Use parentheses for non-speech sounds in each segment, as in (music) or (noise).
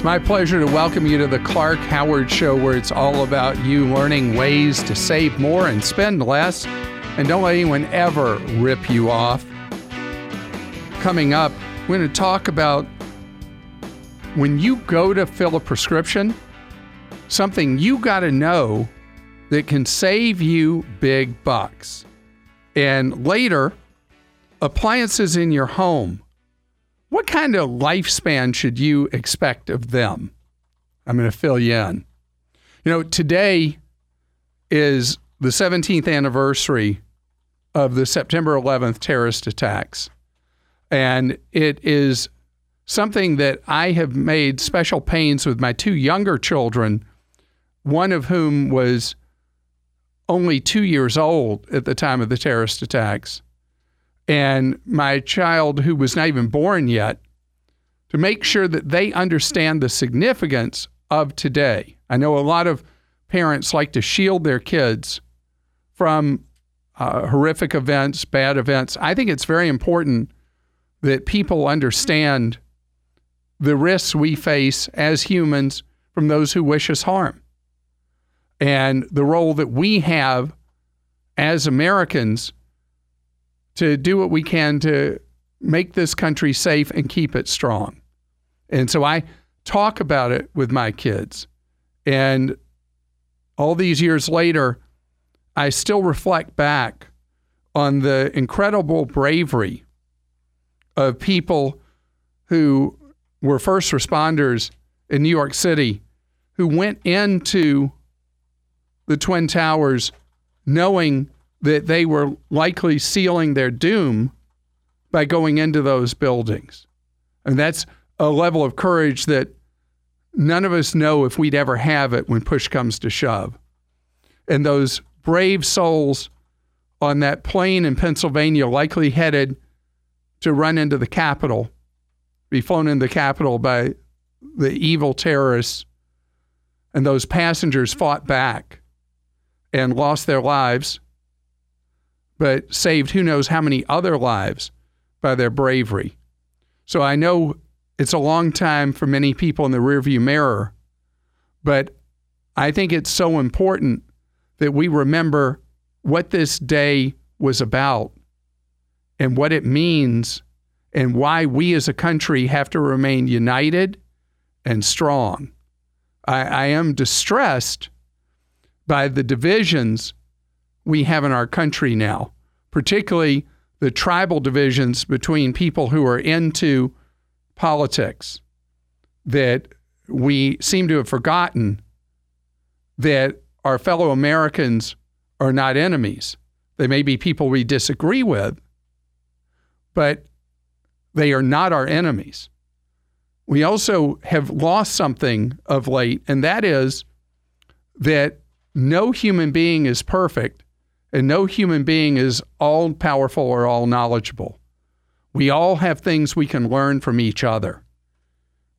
It's my pleasure to welcome you to the Clark Howard Show, where it's all about you learning ways to save more and spend less. And don't let anyone ever rip you off. Coming up, we're going to talk about when you go to fill a prescription, something you got to know that can save you big bucks. And later, appliances in your home what kind of lifespan should you expect of them? I'm going to fill you in. You know, today is the 17th anniversary of the September 11th terrorist attacks. And it is something that I have made special pains with my two younger children, one of whom was only two years old at the time of the terrorist attacks and my child who was not even born yet to make sure that they understand the significance of today. I know a lot of parents like to shield their kids from uh, horrific events, bad events. I think it's very important that people understand the risks we face as humans from those who wish us harm and the role that we have as Americans to do what we can to make this country safe and keep it strong. And so I talk about it with my kids. And all these years later, I still reflect back on the incredible bravery of people who were first responders in New York City who went into the Twin Towers knowing that they were likely sealing their doom by going into those buildings. And that's a level of courage that none of us know if we'd ever have it when push comes to shove. And those brave souls on that plane in Pennsylvania, likely headed to run into the Capitol, be flown into the Capitol by the evil terrorists, and those passengers fought back and lost their lives but saved who knows how many other lives by their bravery. So I know it's a long time for many people in the rearview mirror, but I think it's so important that we remember what this day was about and what it means and why we as a country have to remain united and strong. I, I am distressed by the divisions we have in our country now, particularly the tribal divisions between people who are into politics, that we seem to have forgotten that our fellow Americans are not enemies. They may be people we disagree with, but they are not our enemies. We also have lost something of late, and that is that no human being is perfect and no human being is all powerful or all knowledgeable. We all have things we can learn from each other.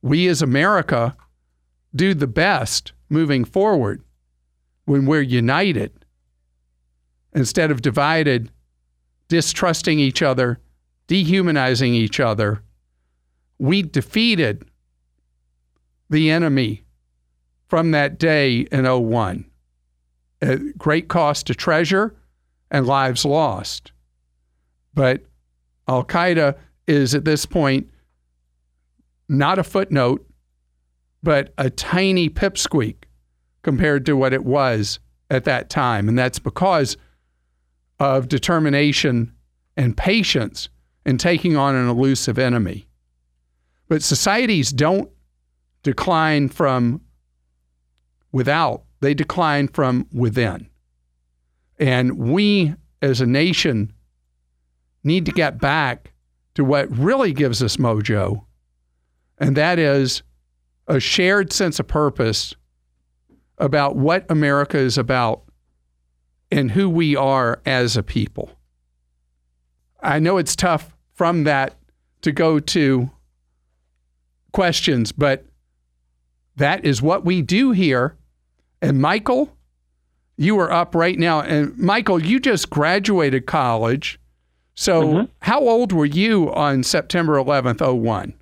We as America do the best moving forward when we're united instead of divided, distrusting each other, dehumanizing each other. We defeated the enemy from that day in 01 at great cost to treasure and lives lost. But Al Qaeda is at this point not a footnote, but a tiny pipsqueak compared to what it was at that time. And that's because of determination and patience in taking on an elusive enemy. But societies don't decline from without, they decline from within. And we as a nation need to get back to what really gives us mojo, and that is a shared sense of purpose about what America is about and who we are as a people. I know it's tough from that to go to questions, but that is what we do here. And Michael, you are up right now. And Michael, you just graduated college. So, mm-hmm. how old were you on September 11th, 01?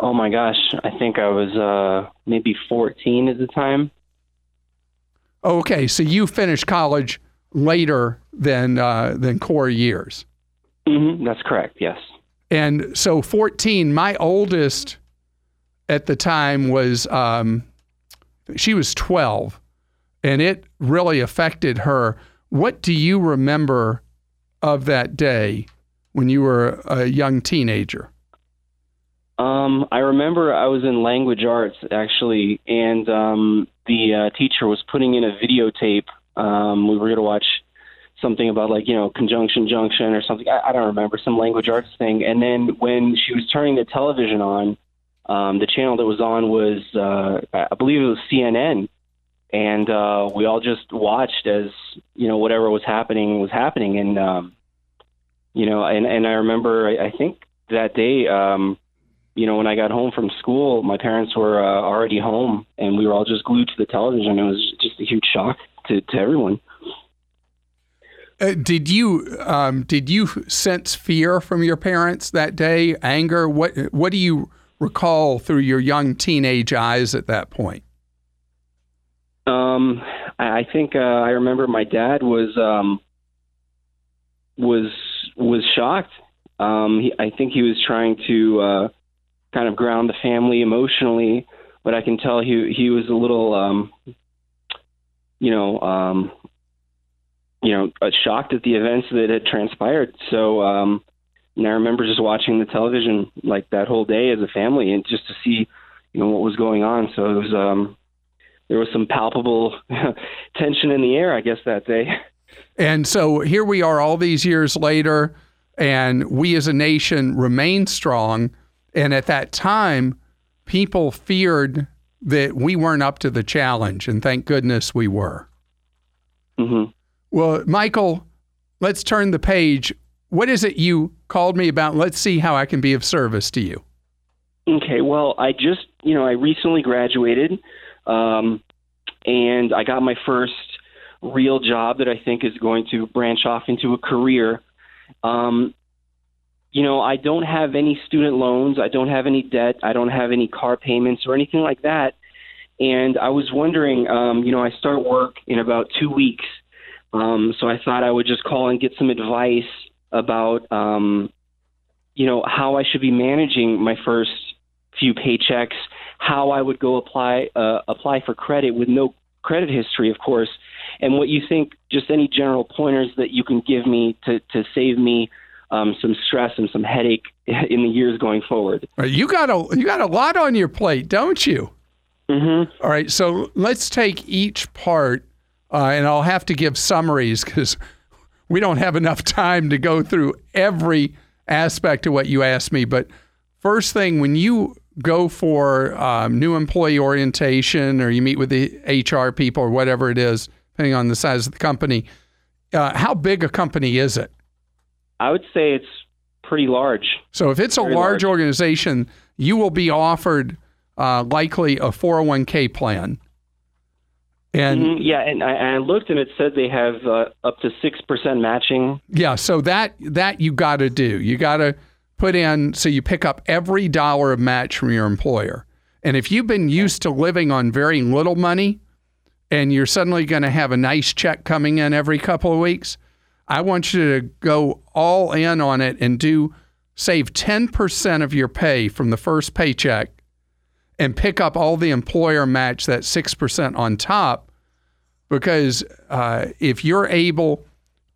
Oh my gosh, I think I was uh, maybe 14 at the time. Okay, so you finished college later than uh, than core years. hmm That's correct. Yes. And so 14, my oldest at the time was, um, she was 12, and it really affected her. What do you remember of that day when you were a young teenager? Um, I remember I was in language arts actually, and um, the uh, teacher was putting in a videotape. Um, we were going to watch something about like you know conjunction junction or something. I, I don't remember some language arts thing. And then when she was turning the television on, um, the channel that was on was uh, I believe it was CNN, and uh, we all just watched as you know whatever was happening was happening. And um, you know, and and I remember I, I think that day. Um, you know, when I got home from school, my parents were uh, already home, and we were all just glued to the television. It was just a huge shock to, to everyone. Uh, did you um, did you sense fear from your parents that day? Anger? What what do you recall through your young teenage eyes at that point? Um, I think uh, I remember my dad was um, was was shocked. Um, he, I think he was trying to uh, kind of ground the family emotionally, but I can tell he he was a little, um, you know, um, you know, uh, shocked at the events that had transpired. So, um, and I remember just watching the television like that whole day as a family, and just to see, you know, what was going on. So it was, um, there was some palpable (laughs) tension in the air, I guess, that day. And so here we are, all these years later, and we as a nation remain strong. And at that time, people feared that we weren't up to the challenge, and thank goodness we were. hmm Well, Michael, let's turn the page. What is it you called me about? Let's see how I can be of service to you. Okay, well, I just, you know, I recently graduated, um, and I got my first real job that I think is going to branch off into a career. Um, you know, I don't have any student loans, I don't have any debt, I don't have any car payments or anything like that. And I was wondering, um, you know, I start work in about two weeks, um, so I thought I would just call and get some advice about, um, you know, how I should be managing my first few paychecks, how I would go apply uh, apply for credit with no credit history, of course, and what you think, just any general pointers that you can give me to to save me um, some stress and some headache (laughs) in the years going forward. Right, You got a you got a lot on your plate, don't you? Mm-hmm. All right, so let's take each part, uh, and I'll have to give summaries because (laughs) we don't have enough time to go through every aspect of what you asked me. But first thing, when you go for um, new employee orientation or you meet with the HR people or whatever it is, depending on the size of the company, uh, how big a company is it? I would say it's pretty large. So if it's a large, large. organization, you will be offered uh, likely a 401k plan. And Mhm, Yeah, and I, I looked and it said they have uh, up to six percent matching. yeah, so that that you got to do. You got to put in so you pick up every dollar of match from your employer. And if you've been used to living on very little money and you're suddenly going to have a nice check coming in every couple of weeks, I want you to go all in on it and do save 10% of your pay from the first paycheck and pick up all the employer match that 6% on top because uh, if you're able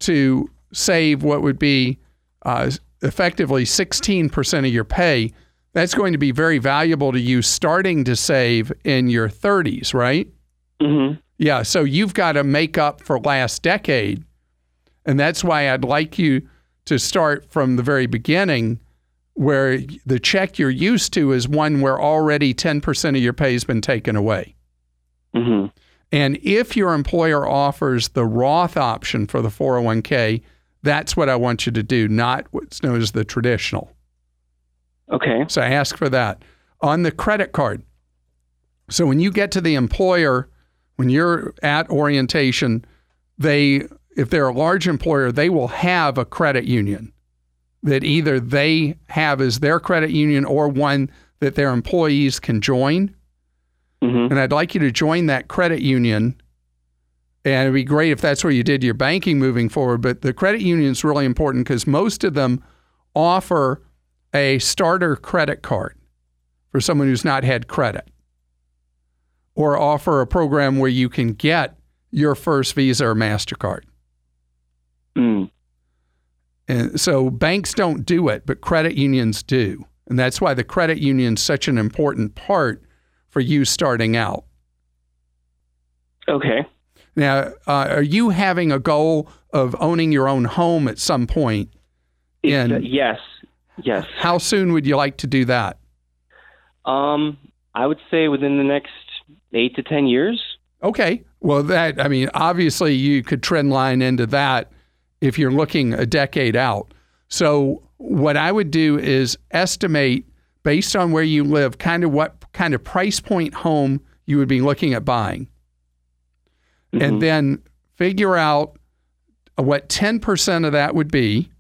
to save what would be uh, effectively 16% of your pay, that's going to be very valuable to you starting to save in your 30s, right? hmm Yeah, so you've got to make up for last decade. And that's why I'd like you to start from the very beginning where the check you're used to is one where already 10% of your pay has been taken away. hmm And if your employer offers the Roth option for the 401k, that's what I want you to do, not what's known as the traditional. Okay. So I ask for that. On the credit card, so when you get to the employer, when you're at orientation, they, if they're a large employer, they will have a credit union that either they have as their credit union or one that their employees can join. Mm-hmm. And I'd like you to join that credit union. And it'd be great if that's where you did your banking moving forward. But the credit union is really important because most of them offer a starter credit card for someone who's not had credit or offer a program where you can get your first Visa or MasterCard. Mm. And so banks don't do it, but credit unions do. And that's why the credit union's such an important part for you starting out. Okay. Now, uh, are you having a goal of owning your own home at some point? And- uh, yes. Yes. How soon would you like to do that? Um, I would say within the next eight to ten years. Okay. Well, that, I mean, obviously you could trend line into that if you're looking a decade out. So, what I would do is estimate based on where you live, kind of what kind of price point home you would be looking at buying. Mhm. And then figure out what 10% of that would be.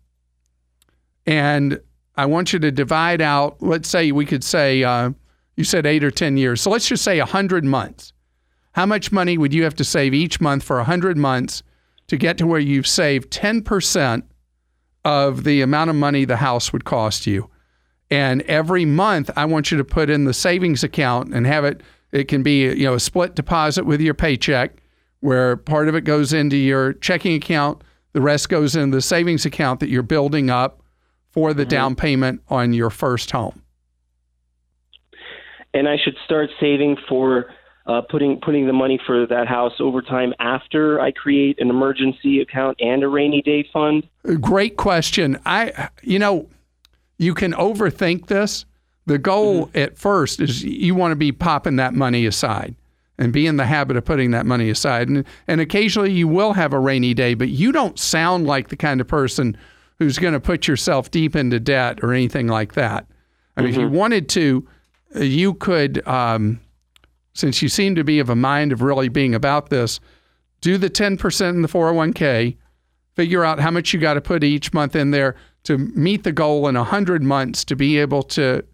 And I want you to divide out, let's say we could say, uh, you said eight or 10 years. So let's just say 100 months. How much money would you have to save each month for 100 months to get to where you've saved 10% of the amount of money the house would cost you? And every month, I want you to put in the savings account and have it. It can be you know a split deposit with your paycheck, where part of it goes into your checking account, the rest goes into the savings account that you're building up for the mm-hmm. down payment on your first home. and I should start saving for uh, putting putting the money for that house over time after I create an emergency account and a rainy day fund. Uh, great question. I, you know, you can overthink this. The goal mm-hmm. at first is you want to be popping that money aside and be in the habit of putting that money aside. And, and occasionally you will have a rainy day, but you don't sound like the kind of person who's going to put yourself deep into debt or anything like that. I mean, if you wanted to, uh, you could, um, since you seem to be of a mind of really being about this, do the 10% in the 401k, figure out how much you got to put each month in there to meet the goal in 100 months to be able to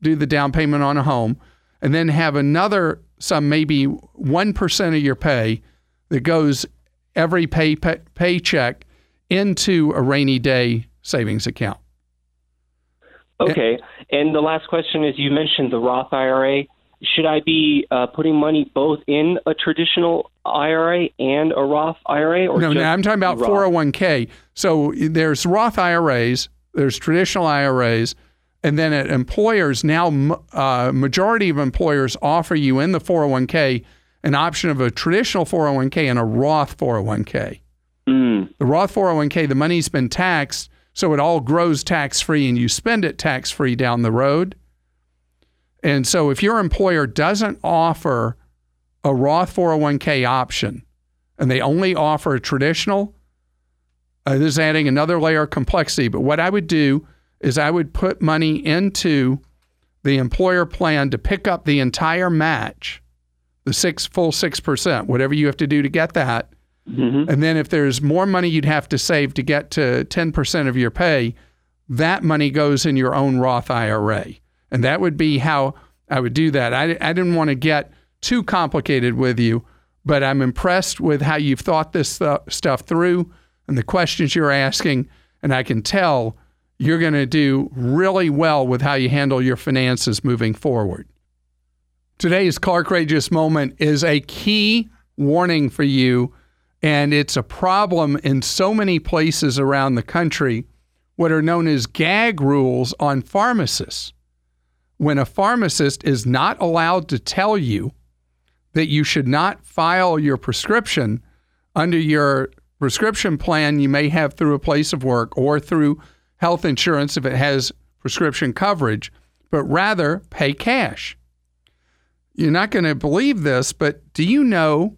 do the down payment on a home, and then have another some maybe 1% of your pay that goes every pay, pay paycheck into a rainy day savings account. Okay. And the last question is: You mentioned the Roth IRA. Should I be uh, putting money both in a traditional IRA and a Roth IRA, or No, no, I'm talking about Roth? 401k. So there's Roth IRAs, there's traditional IRAs, and then at employers now, uh, majority of employers offer you in the 401k an option of a traditional 401k and a Roth 401k. Mm, The Roth 401k, the money's been taxed, so it all grows tax free and you spend it tax free down the road. And so if your employer doesn't offer a Roth 401k option and they only offer a traditional, uh, this is adding another layer of complexity. But what I would do is I would put money into the employer plan to pick up the entire match, the six full six percent, whatever you have to do to get that. mhm. And then if there's more money you'd have to save to get to 10% of your pay, that money goes in your own Roth IRA. And that would be how I would do that. I, I didn't want to get too complicated with you, but I'm impressed with how you've thought this stu- stuff through and the questions you're asking. And I can tell you're going to do really well with how you handle your finances moving forward. Today's car courageous moment is a key warning for you, and it's a problem in so many places around the country. What are known as gag rules on pharmacists. When a pharmacist is not allowed to tell you that you should not file your prescription under your prescription plan you may have through a place of work or through health insurance if it has prescription coverage, but rather pay cash. You're not going to believe this, but do you know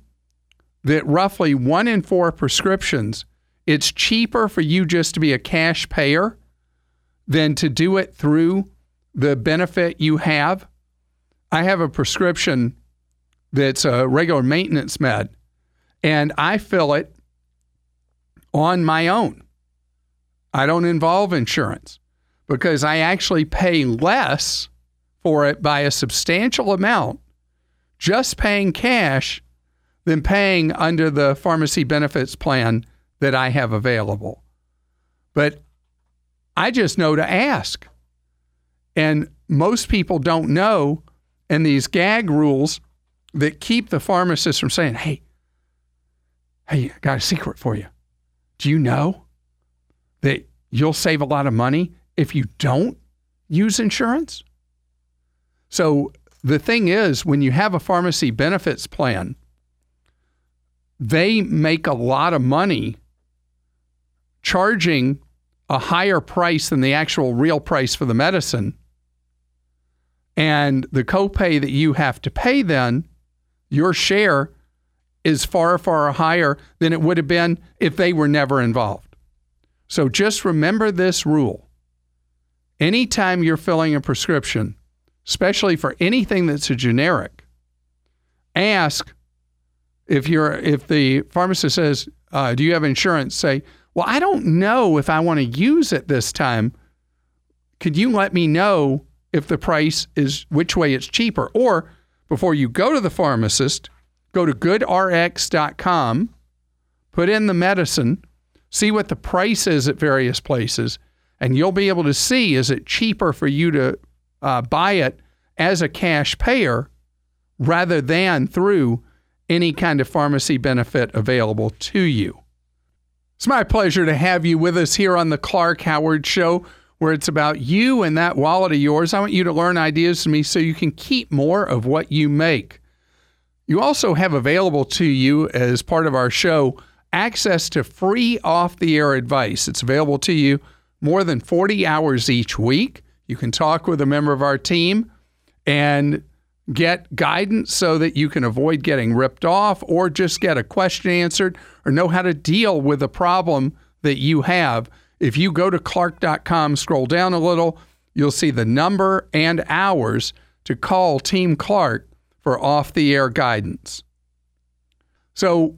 that roughly one in four prescriptions, it's cheaper for you just to be a cash payer than to do it through the benefit you have? I have a prescription that's a regular maintenance med, and I fill it on my own. I don't involve insurance because I actually pay less for it by a substantial amount just paying cash than paying under the pharmacy benefits plan that I have available. But I just know to ask. And most people don't know. And these gag rules that keep the pharmacist from saying, hey, hey, I got a secret for you. Do you know that you'll save a lot of money if you don't use insurance? So the thing is, when you have a pharmacy benefits plan, they make a lot of money charging a higher price than the actual real price for the medicine. And the copay that you have to pay then, your share is far, far higher than it would have been if they were never involved. So just remember this rule. Anytime you're filling a prescription, especially for anything that's a generic, ask if you're if the pharmacist says, uh, "Do you have insurance?" Say, "Well, I don't know if I want to use it this time. Could you let me know if the price is which way it's cheaper?" Or before you go to the pharmacist, go to goodrx.com, put in the medicine, see what the price is at various places, and you'll be able to see is it cheaper for you to uh, buy it as a cash payer rather than through any kind of pharmacy benefit available to you. It's my pleasure to have you with us here on the Clark Howard Show, where it's about you and that wallet of yours. I want you to learn ideas from me so you can keep more of what you make. You also have available to you as part of our show access to free off the air advice. It's available to you more than 40 hours each week. You can talk with a member of our team and get guidance so that you can avoid getting ripped off or just get a question answered or know how to deal with a problem that you have. If you go to clark.com, scroll down a little, you'll see the number and hours to call Team Clark for off the air guidance. So,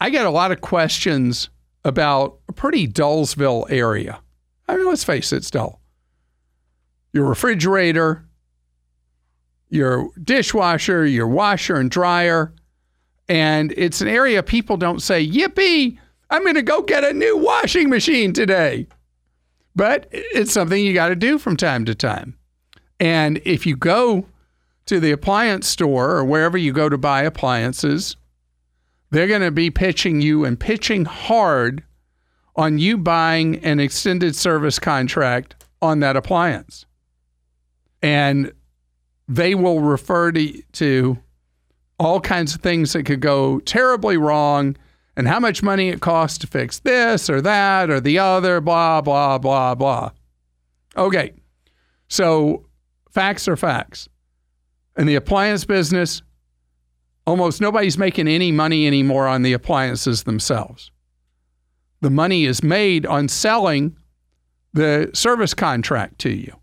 I get a lot of questions about a pretty Dullsville area. I mean, let's face it, it's dull. Your refrigerator, your dishwasher, your washer and dryer. And it's an area people don't say, Yippee, I'm going to go get a new washing machine today. But it's something you got to do from time to time. And if you go to the appliance store or wherever you go to buy appliances, they're going to be pitching you and pitching hard on you buying an extended service contract on that appliance. And they will refer to, to all kinds of things that could go terribly wrong and how much money it costs to fix this or that or the other, blah, blah, blah, blah. Okay. So facts are facts. In the appliance business, almost nobody's making any money anymore on the appliances themselves. The money is made on selling the service contract to you.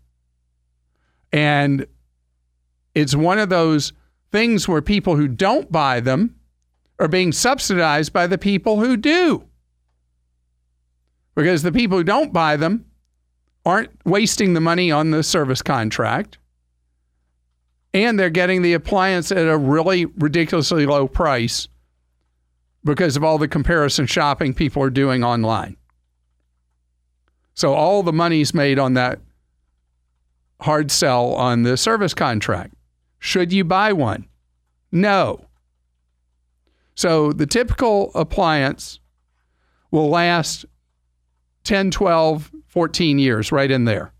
And it's one of those things where people who don't buy them are being subsidized by the people who do. Because the people who don't buy them aren't wasting the money on the service contract. And they're getting the appliance at a really ridiculously low price because of all the comparison shopping people are doing online. So all the money's made on that hard sell on the service contract. Should you buy one? No. So the typical appliance will last 10, 12, 14 years right in there.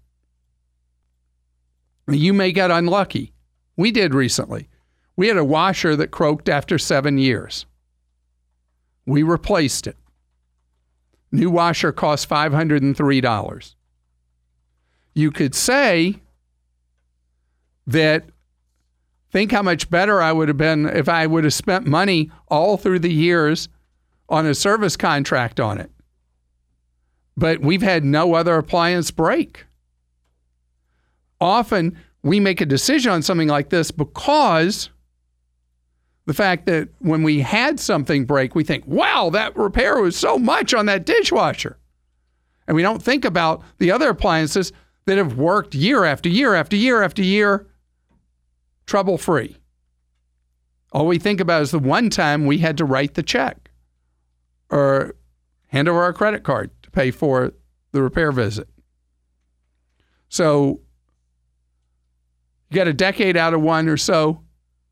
You may get unlucky. We did recently. We had a washer that croaked after seven years. We replaced it. New washer cost $503. You could say that Think how much better I would have been if I would have spent money all through the years on a service contract on it. But we've had no other appliance break. Often we make a decision on something like this because the fact that when we had something break, we think, wow, that repair was so much on that dishwasher. And we don't think about the other appliances that have worked year after year after year after year trouble free. All we think about is the one time we had to write the check or hand over our credit card to pay for the repair visit. So you a decade out of one or so,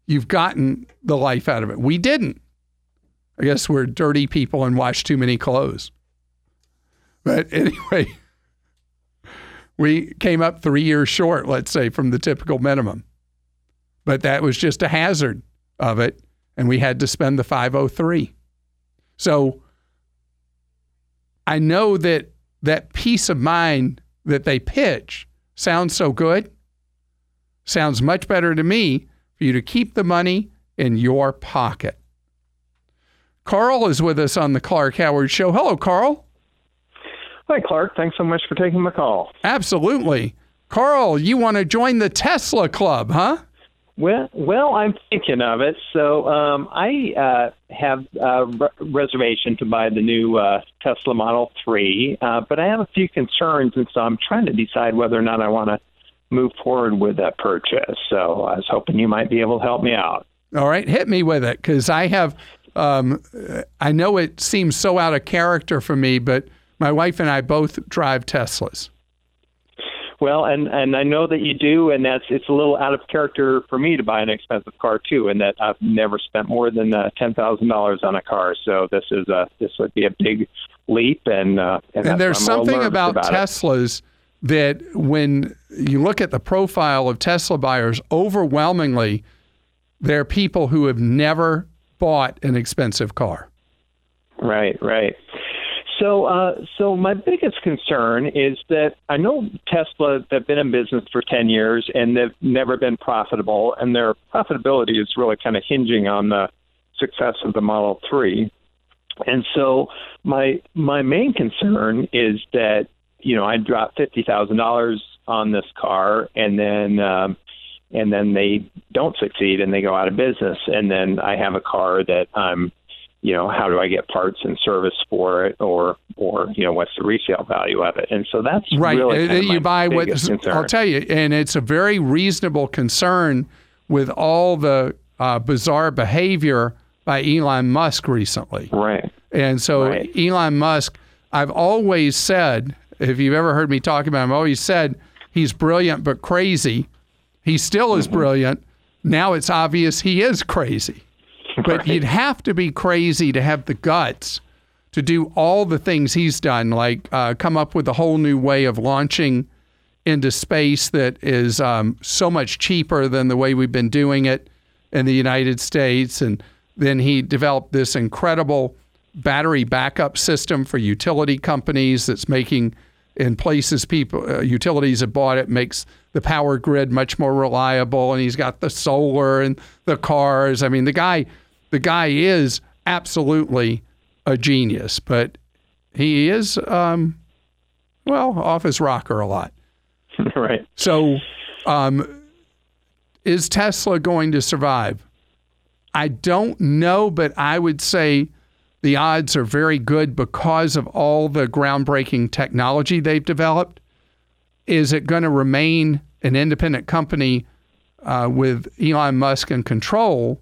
you've gotten the life out of it. We didn't. I guess we're dirty people and wash too many clothes. But (laughs) anyway, we came up three years short, let's say, from the typical minimum. But that was just a hazard of it, and we had to spend the 503. So I know that that peace of mind that they pitch sounds so good, sounds much better to me for you to keep the money in your pocket. Carl is with us on the Clark Howard Show. Hello, Carl. Hi, Clark. Thanks so much for taking my call. Absolutely. Carl, you want to join the Tesla Club, huh? Well, well, I'm thinking of it. So um, I uh, have a re- reservation to buy the new uh, Tesla Model 3, uh, but I have a few concerns, and so I'm trying to decide whether or not I want to move forward with that purchase. So I was hoping you might be able to help me out. All right, hit me with it because I have. Um, I know it seems so out of character for me, but my wife and I both drive Teslas. Well, and and I know that you do, and that's it's a little out of character for me to buy an expensive car too, and that I've never spent more than uh, ten thousand dollars on a car. So this is a this would be a big leap, and uh, and, And there's something about, about it. That when you look at the profile of Tesla buyers, overwhelmingly, they're people who have never bought an expensive car. Right, right. So, uh, so my biggest concern is that I know Tesla they've been in business for ten years and they've never been profitable, and their profitability is really kind of hinging on the success of the Model Three. And so, my my main concern is that you know I dropped fifty thousand dollars on this car, and then um, and then they don't succeed and they go out of business, and then I have a car that I'm you know how do I get parts and service for it, or or you know what's the resale value of it, and so that's Right. Really Uh, kind of you buy what concern. I'll tell you, and it's a very reasonable concern with all the uh, bizarre behavior by Elon Musk recently. Right. And so Right. Elon Musk, I've always said, if you've ever heard me talk about him, I've always said he's brilliant but crazy. He still is brilliant. Now it's obvious he is crazy. But Right. you'd have to be crazy to have the guts to do all the things he's done, like uh, come up with a whole new way of launching into space that is um, so much cheaper than the way we've been doing it in the United States. And then he developed this incredible battery backup system for utility companies that's making in places people uh, utilities have bought it makes the power grid much more reliable and he's got the solar and the cars i mean the guy the guy is absolutely a genius but he is um, well off his rocker a lot (laughs) right. so, um, is Tesla going to survive? I don't know, but I would say the odds are very good because of all the groundbreaking technology they've developed. Is it going to remain an independent company uh, with Elon Musk in control?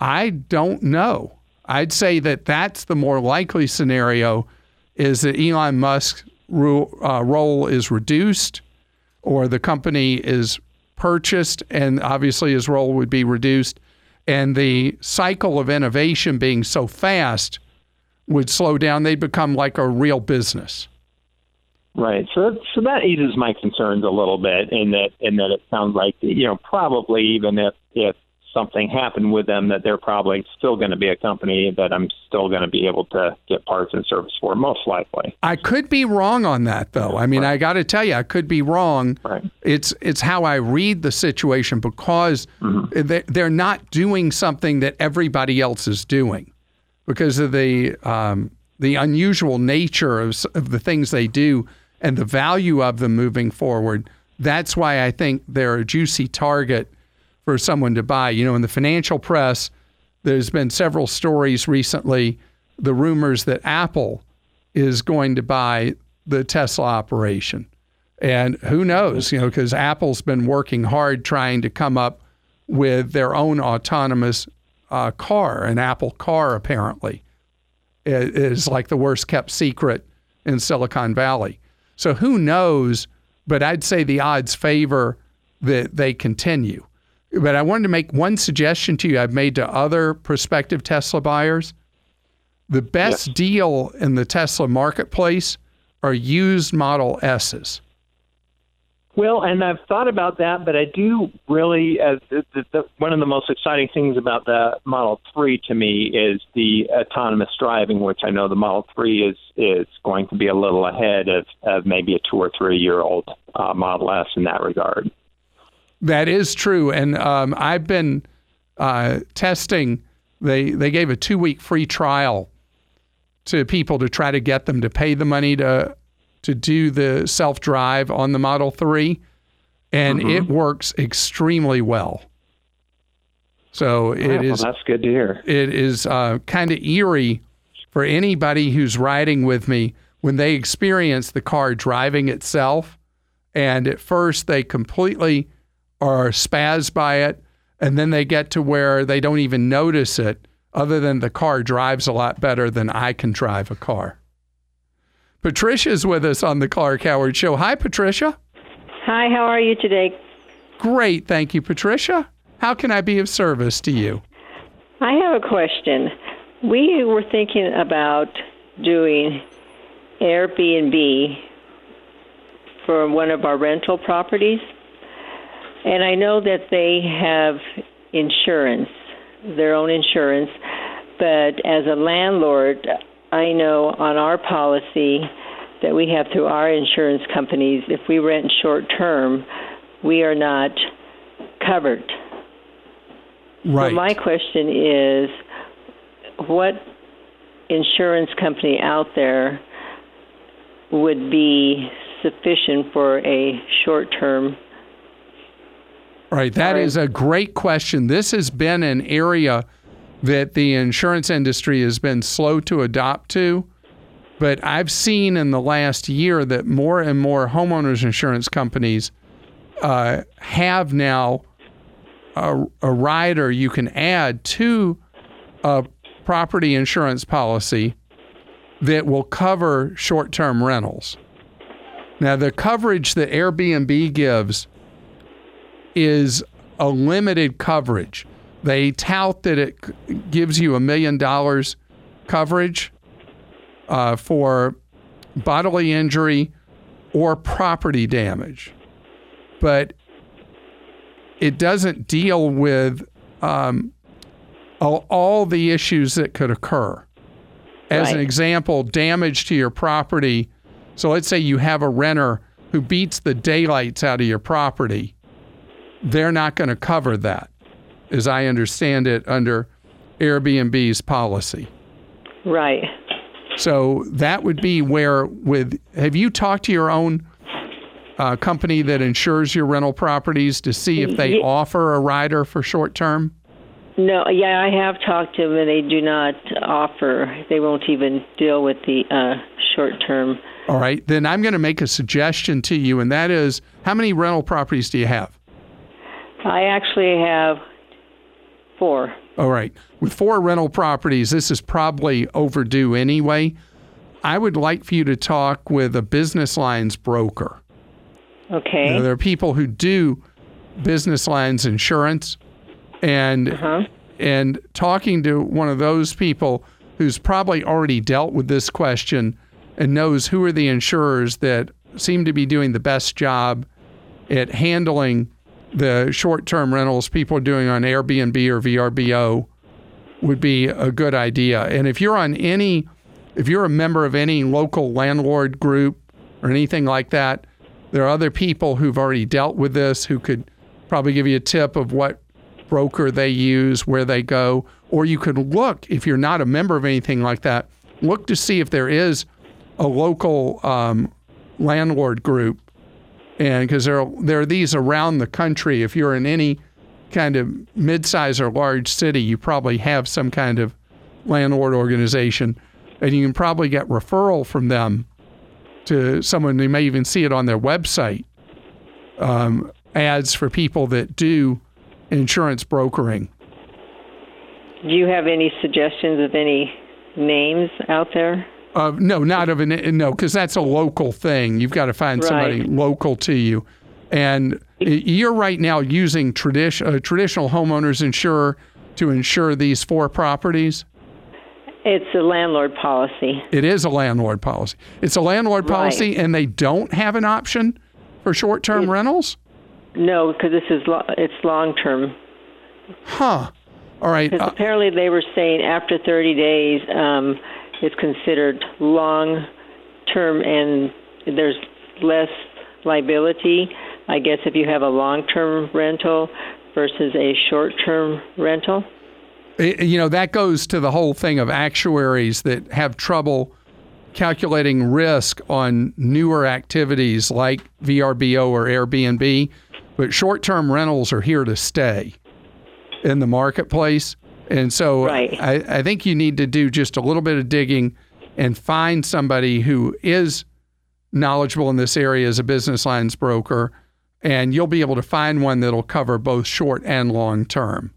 I don't know. I'd say that that's the more likely scenario is that Elon Musk's uh, role is reduced or the company is purchased and obviously his role would be reduced and the cycle of innovation being so fast would slow down they'd become like a real business Right. So so that eases my concerns a little bit in that in that it sounds like you know probably even if if something happened with them that they're probably still going to be a company that I'm still going to be able to get parts and service for most likely. I could be wrong on that though. I mean, I got to tell you, I could be wrong. Right. It's it's how I read the situation because they they're not doing something that everybody else is doing because of the um, the unusual nature of, of the things they do and the value of them moving forward. That's why I think they're a juicy target for someone to buy. You know, in the financial press, there's been several stories recently. The rumors that Apple is going to buy the Tesla operation. And who knows, you know, because Apple's been working hard trying to come up with their own autonomous uh, car, an Apple car, apparently. It is like the worst kept secret in Silicon Valley. So who knows? But I'd say the odds favor that they continue. But I wanted to make one suggestion to you I've made to other prospective Tesla buyers. The best yes. deal in the Tesla marketplace are used Model S's. Well, and I've thought about that, but I do really, uh, the, the, the, one of the most exciting things about the Model 3 to me is the autonomous driving, which I know the Model 3 is, is going to be a little ahead of, of maybe a two or three year old uh, Model S in that regard. That is true. And um, I've been uh, testing, they, they gave a two week free trial to people to try to get them to pay the money to to do the self drive on the Model 3, and mm-hmm. it works extremely well. So it yeah, is. Well, that's good to hear. It is uh, kind of eerie for anybody who's riding with me when they experience the car driving itself. And at first, they completely are spazzed by it. And then they get to where they don't even notice it, other than the car drives a lot better than I can drive a car. Patricia's with us on the Clark Howard Show. Hi, Patricia. Hi, how are you today? Great, thank you, Patricia. How can I be of service to you? I have a question. We were thinking about doing Airbnb for one of our rental properties, and I know that they have insurance, their own insurance, but as a landlord, I know on our policy that we have through our insurance companies, if we rent short term, we are not covered. Right. So my question is what insurance company out there would be sufficient for a short term Right, that is a great question. This has been an area that the insurance industry has been slow to adopt to. But I've seen in the last year that more and more homeowners insurance companies uh, have now a, a rider you can add to a property insurance policy that will cover short term rentals. Now, the coverage that Airbnb gives is a limited coverage. They tout that it gives you a million dollars coverage uh, for bodily injury or property damage, but it doesn't deal with um, all, all, the issues that could occur. As right. an example, damage to your property. So let's say you have a renter who beats the daylights out of your property. They're not going to cover that as I understand it, under Airbnb's policy. Right. So that would be where, with, have you talked to your own uh, company that insures your rental properties to see if they yeah. offer a rider for short term? No, yeah, I have talked to them, and they do not offer. They won't even deal with the uh, short term. All right, then I'm going to make a suggestion to you, and that is, how many rental properties do you have? I actually have Four. All right. With four rental properties, this is probably overdue anyway. I would like for you to talk with a business lines broker. Okay. You know, there are people who do business lines insurance, and uh-huh. and talking to one of those people who's probably already dealt with this question and knows who are the insurers that seem to be doing the best job at handling the short term rentals people are doing on Airbnb or VRBO would be a good idea. And if you're on any, if you're a member of any local landlord group or anything like that, there are other people who've already dealt with this who could probably give you a tip of what broker they use, where they go. Or you could look, if you're not a member of anything like that, look to see if there is a local um, landlord group and because there are, there are these around the country. If you're in any kind of mid-size or large city, you probably have some kind of landlord organization, and you can probably get referral from them to someone. You may even see it on their website. Um, ads for people that do insurance brokering. Do you have any suggestions of any names out there? Uh, no, not of an no, because that's a local thing. You've got to find somebody local to you, and you're right now using tradition uh, traditional homeowners insurer to insure these four properties. It's a landlord policy. It is a landlord policy. It's a landlord Right. policy, and they don't have an option for short-term rentals. No, because this is lo- it's long term. Huh. All right. Because uh, apparently they were saying after 30 days, um, it's considered long term and there's less liability. I guess if you have a long term rental versus a short term rental. you know that goes to the whole thing of actuaries that have trouble calculating risk on newer activities like VRBO or Airbnb, but short-term rentals are here to stay in the marketplace. And so Right. I, I think you need to do just a little bit of digging and find somebody who is knowledgeable in this area as a business lines broker, and you'll be able to find one that'll cover both short and long term.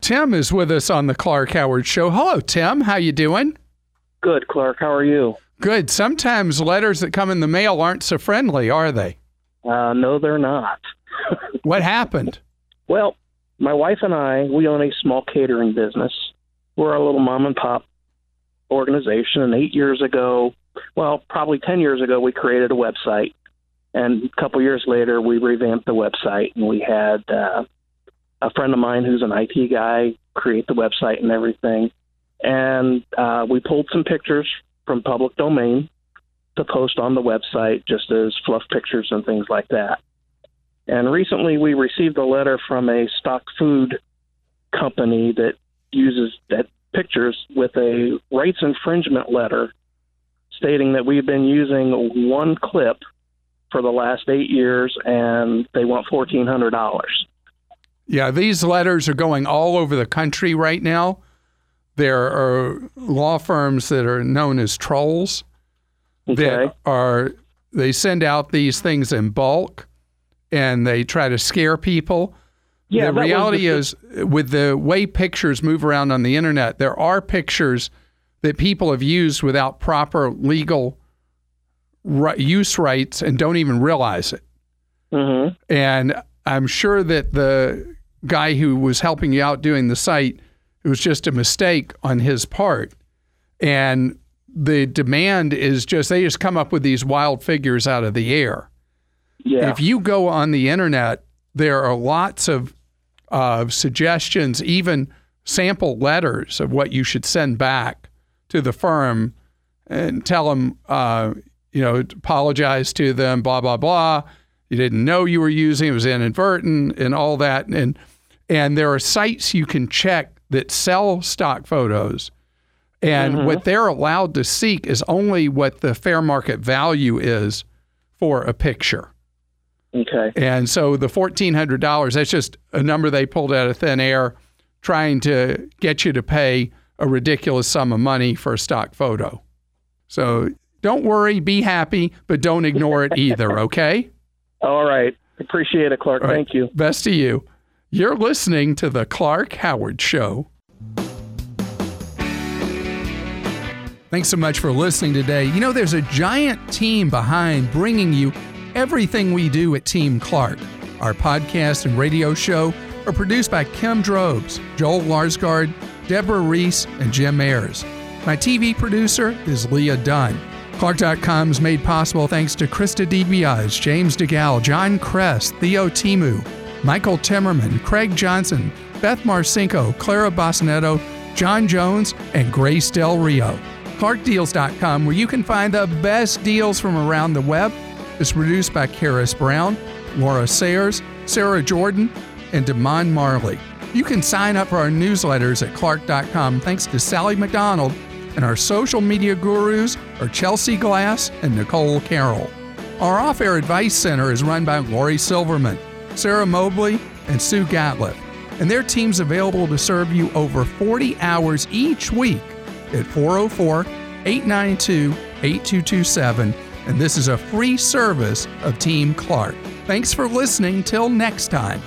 Tim is with us on the Clark Howard Show. Hello, Tim. How you doing? Good, Clark. How are you? Good. Sometimes letters that come in the mail aren't so friendly, are they? Uh, no, they're not. (laughs) What happened? Well, my wife and I, we own a small catering business. We're a little mom and pop organization, and eight years ago, well, probably 10 years ago, we created a website. And a couple years later, we revamped the website, and we had uh, a friend of mine who's an IT guy create the website and everything. And uh, we pulled some pictures from public domain to post on the website just as fluff pictures and things like that. And recently we received a letter from a stock food company that uses that pictures with a rights infringement letter stating that we've been using one clip for the last eight years and they want fourteen hundred dollars. Yeah, these letters are going all over the country right now. There are law firms that are known as trolls Okay. that are they send out these things in bulk and they try to scare people. Yeah, the reality the- is with the way pictures move around on the internet, there are pictures that people have used without proper legal use rights and don't even realize it. Mhm. And I'm sure that the guy who was helping you out doing the site, it was just a mistake on his part. And the demand is just, they just come up with these wild figures out of the air. Yeah. If you go on the internet, there are lots of uh, suggestions, even sample letters of what you should send back to the firm and tell them, uh, you know, apologize to them, blah, blah, blah. You didn't know you were using it was inadvertent and all that. And, and there are sites you can check that sell stock photos. And what they're allowed to seek is only what the fair market value is for a picture. Okay. And so the $1,400, that's just a number they pulled out of thin air trying to get you to pay a ridiculous sum of money for a stock photo. So don't worry, be happy, but don't ignore it either, (laughs) okay? All right. Appreciate it, Clark. Right. Thank you. Best to you. You're listening to The Clark Howard Show. Thanks so much for listening today. You know, there's a giant team behind bringing you everything we do at Team Clark. Our podcast and radio show are produced by Kim Drobes, Joel Larsgaard, Deborah Reese, and Jim Ayers. My TV producer is Leah Dunn. Clark.com is made possible thanks to Krista DiBiase, James DeGal, John Kress, Theo Thimou, Michael Timmerman, Craig Johnson, Beth Marcinko, Clara Bosnetto, John Jones, and Grace Del Rio. ClarkDeals.com, where you can find the best deals from around the web, is produced by Karis Brown, Laura Sayers, Sarah Jordan, and Damon Marley. You can sign up for our newsletters at Clark.com thanks to Sally McDonald, and our social media gurus are Chelsea Glass and Nicole Carroll. Our off air advice center is run by Lori Silverman, Sarah Mobley, and Sue Gatliff, and their team's available to serve you over 40 hours each week at 404 892 8227. And this is a free service of Team Clark. Thanks for listening. Till next time.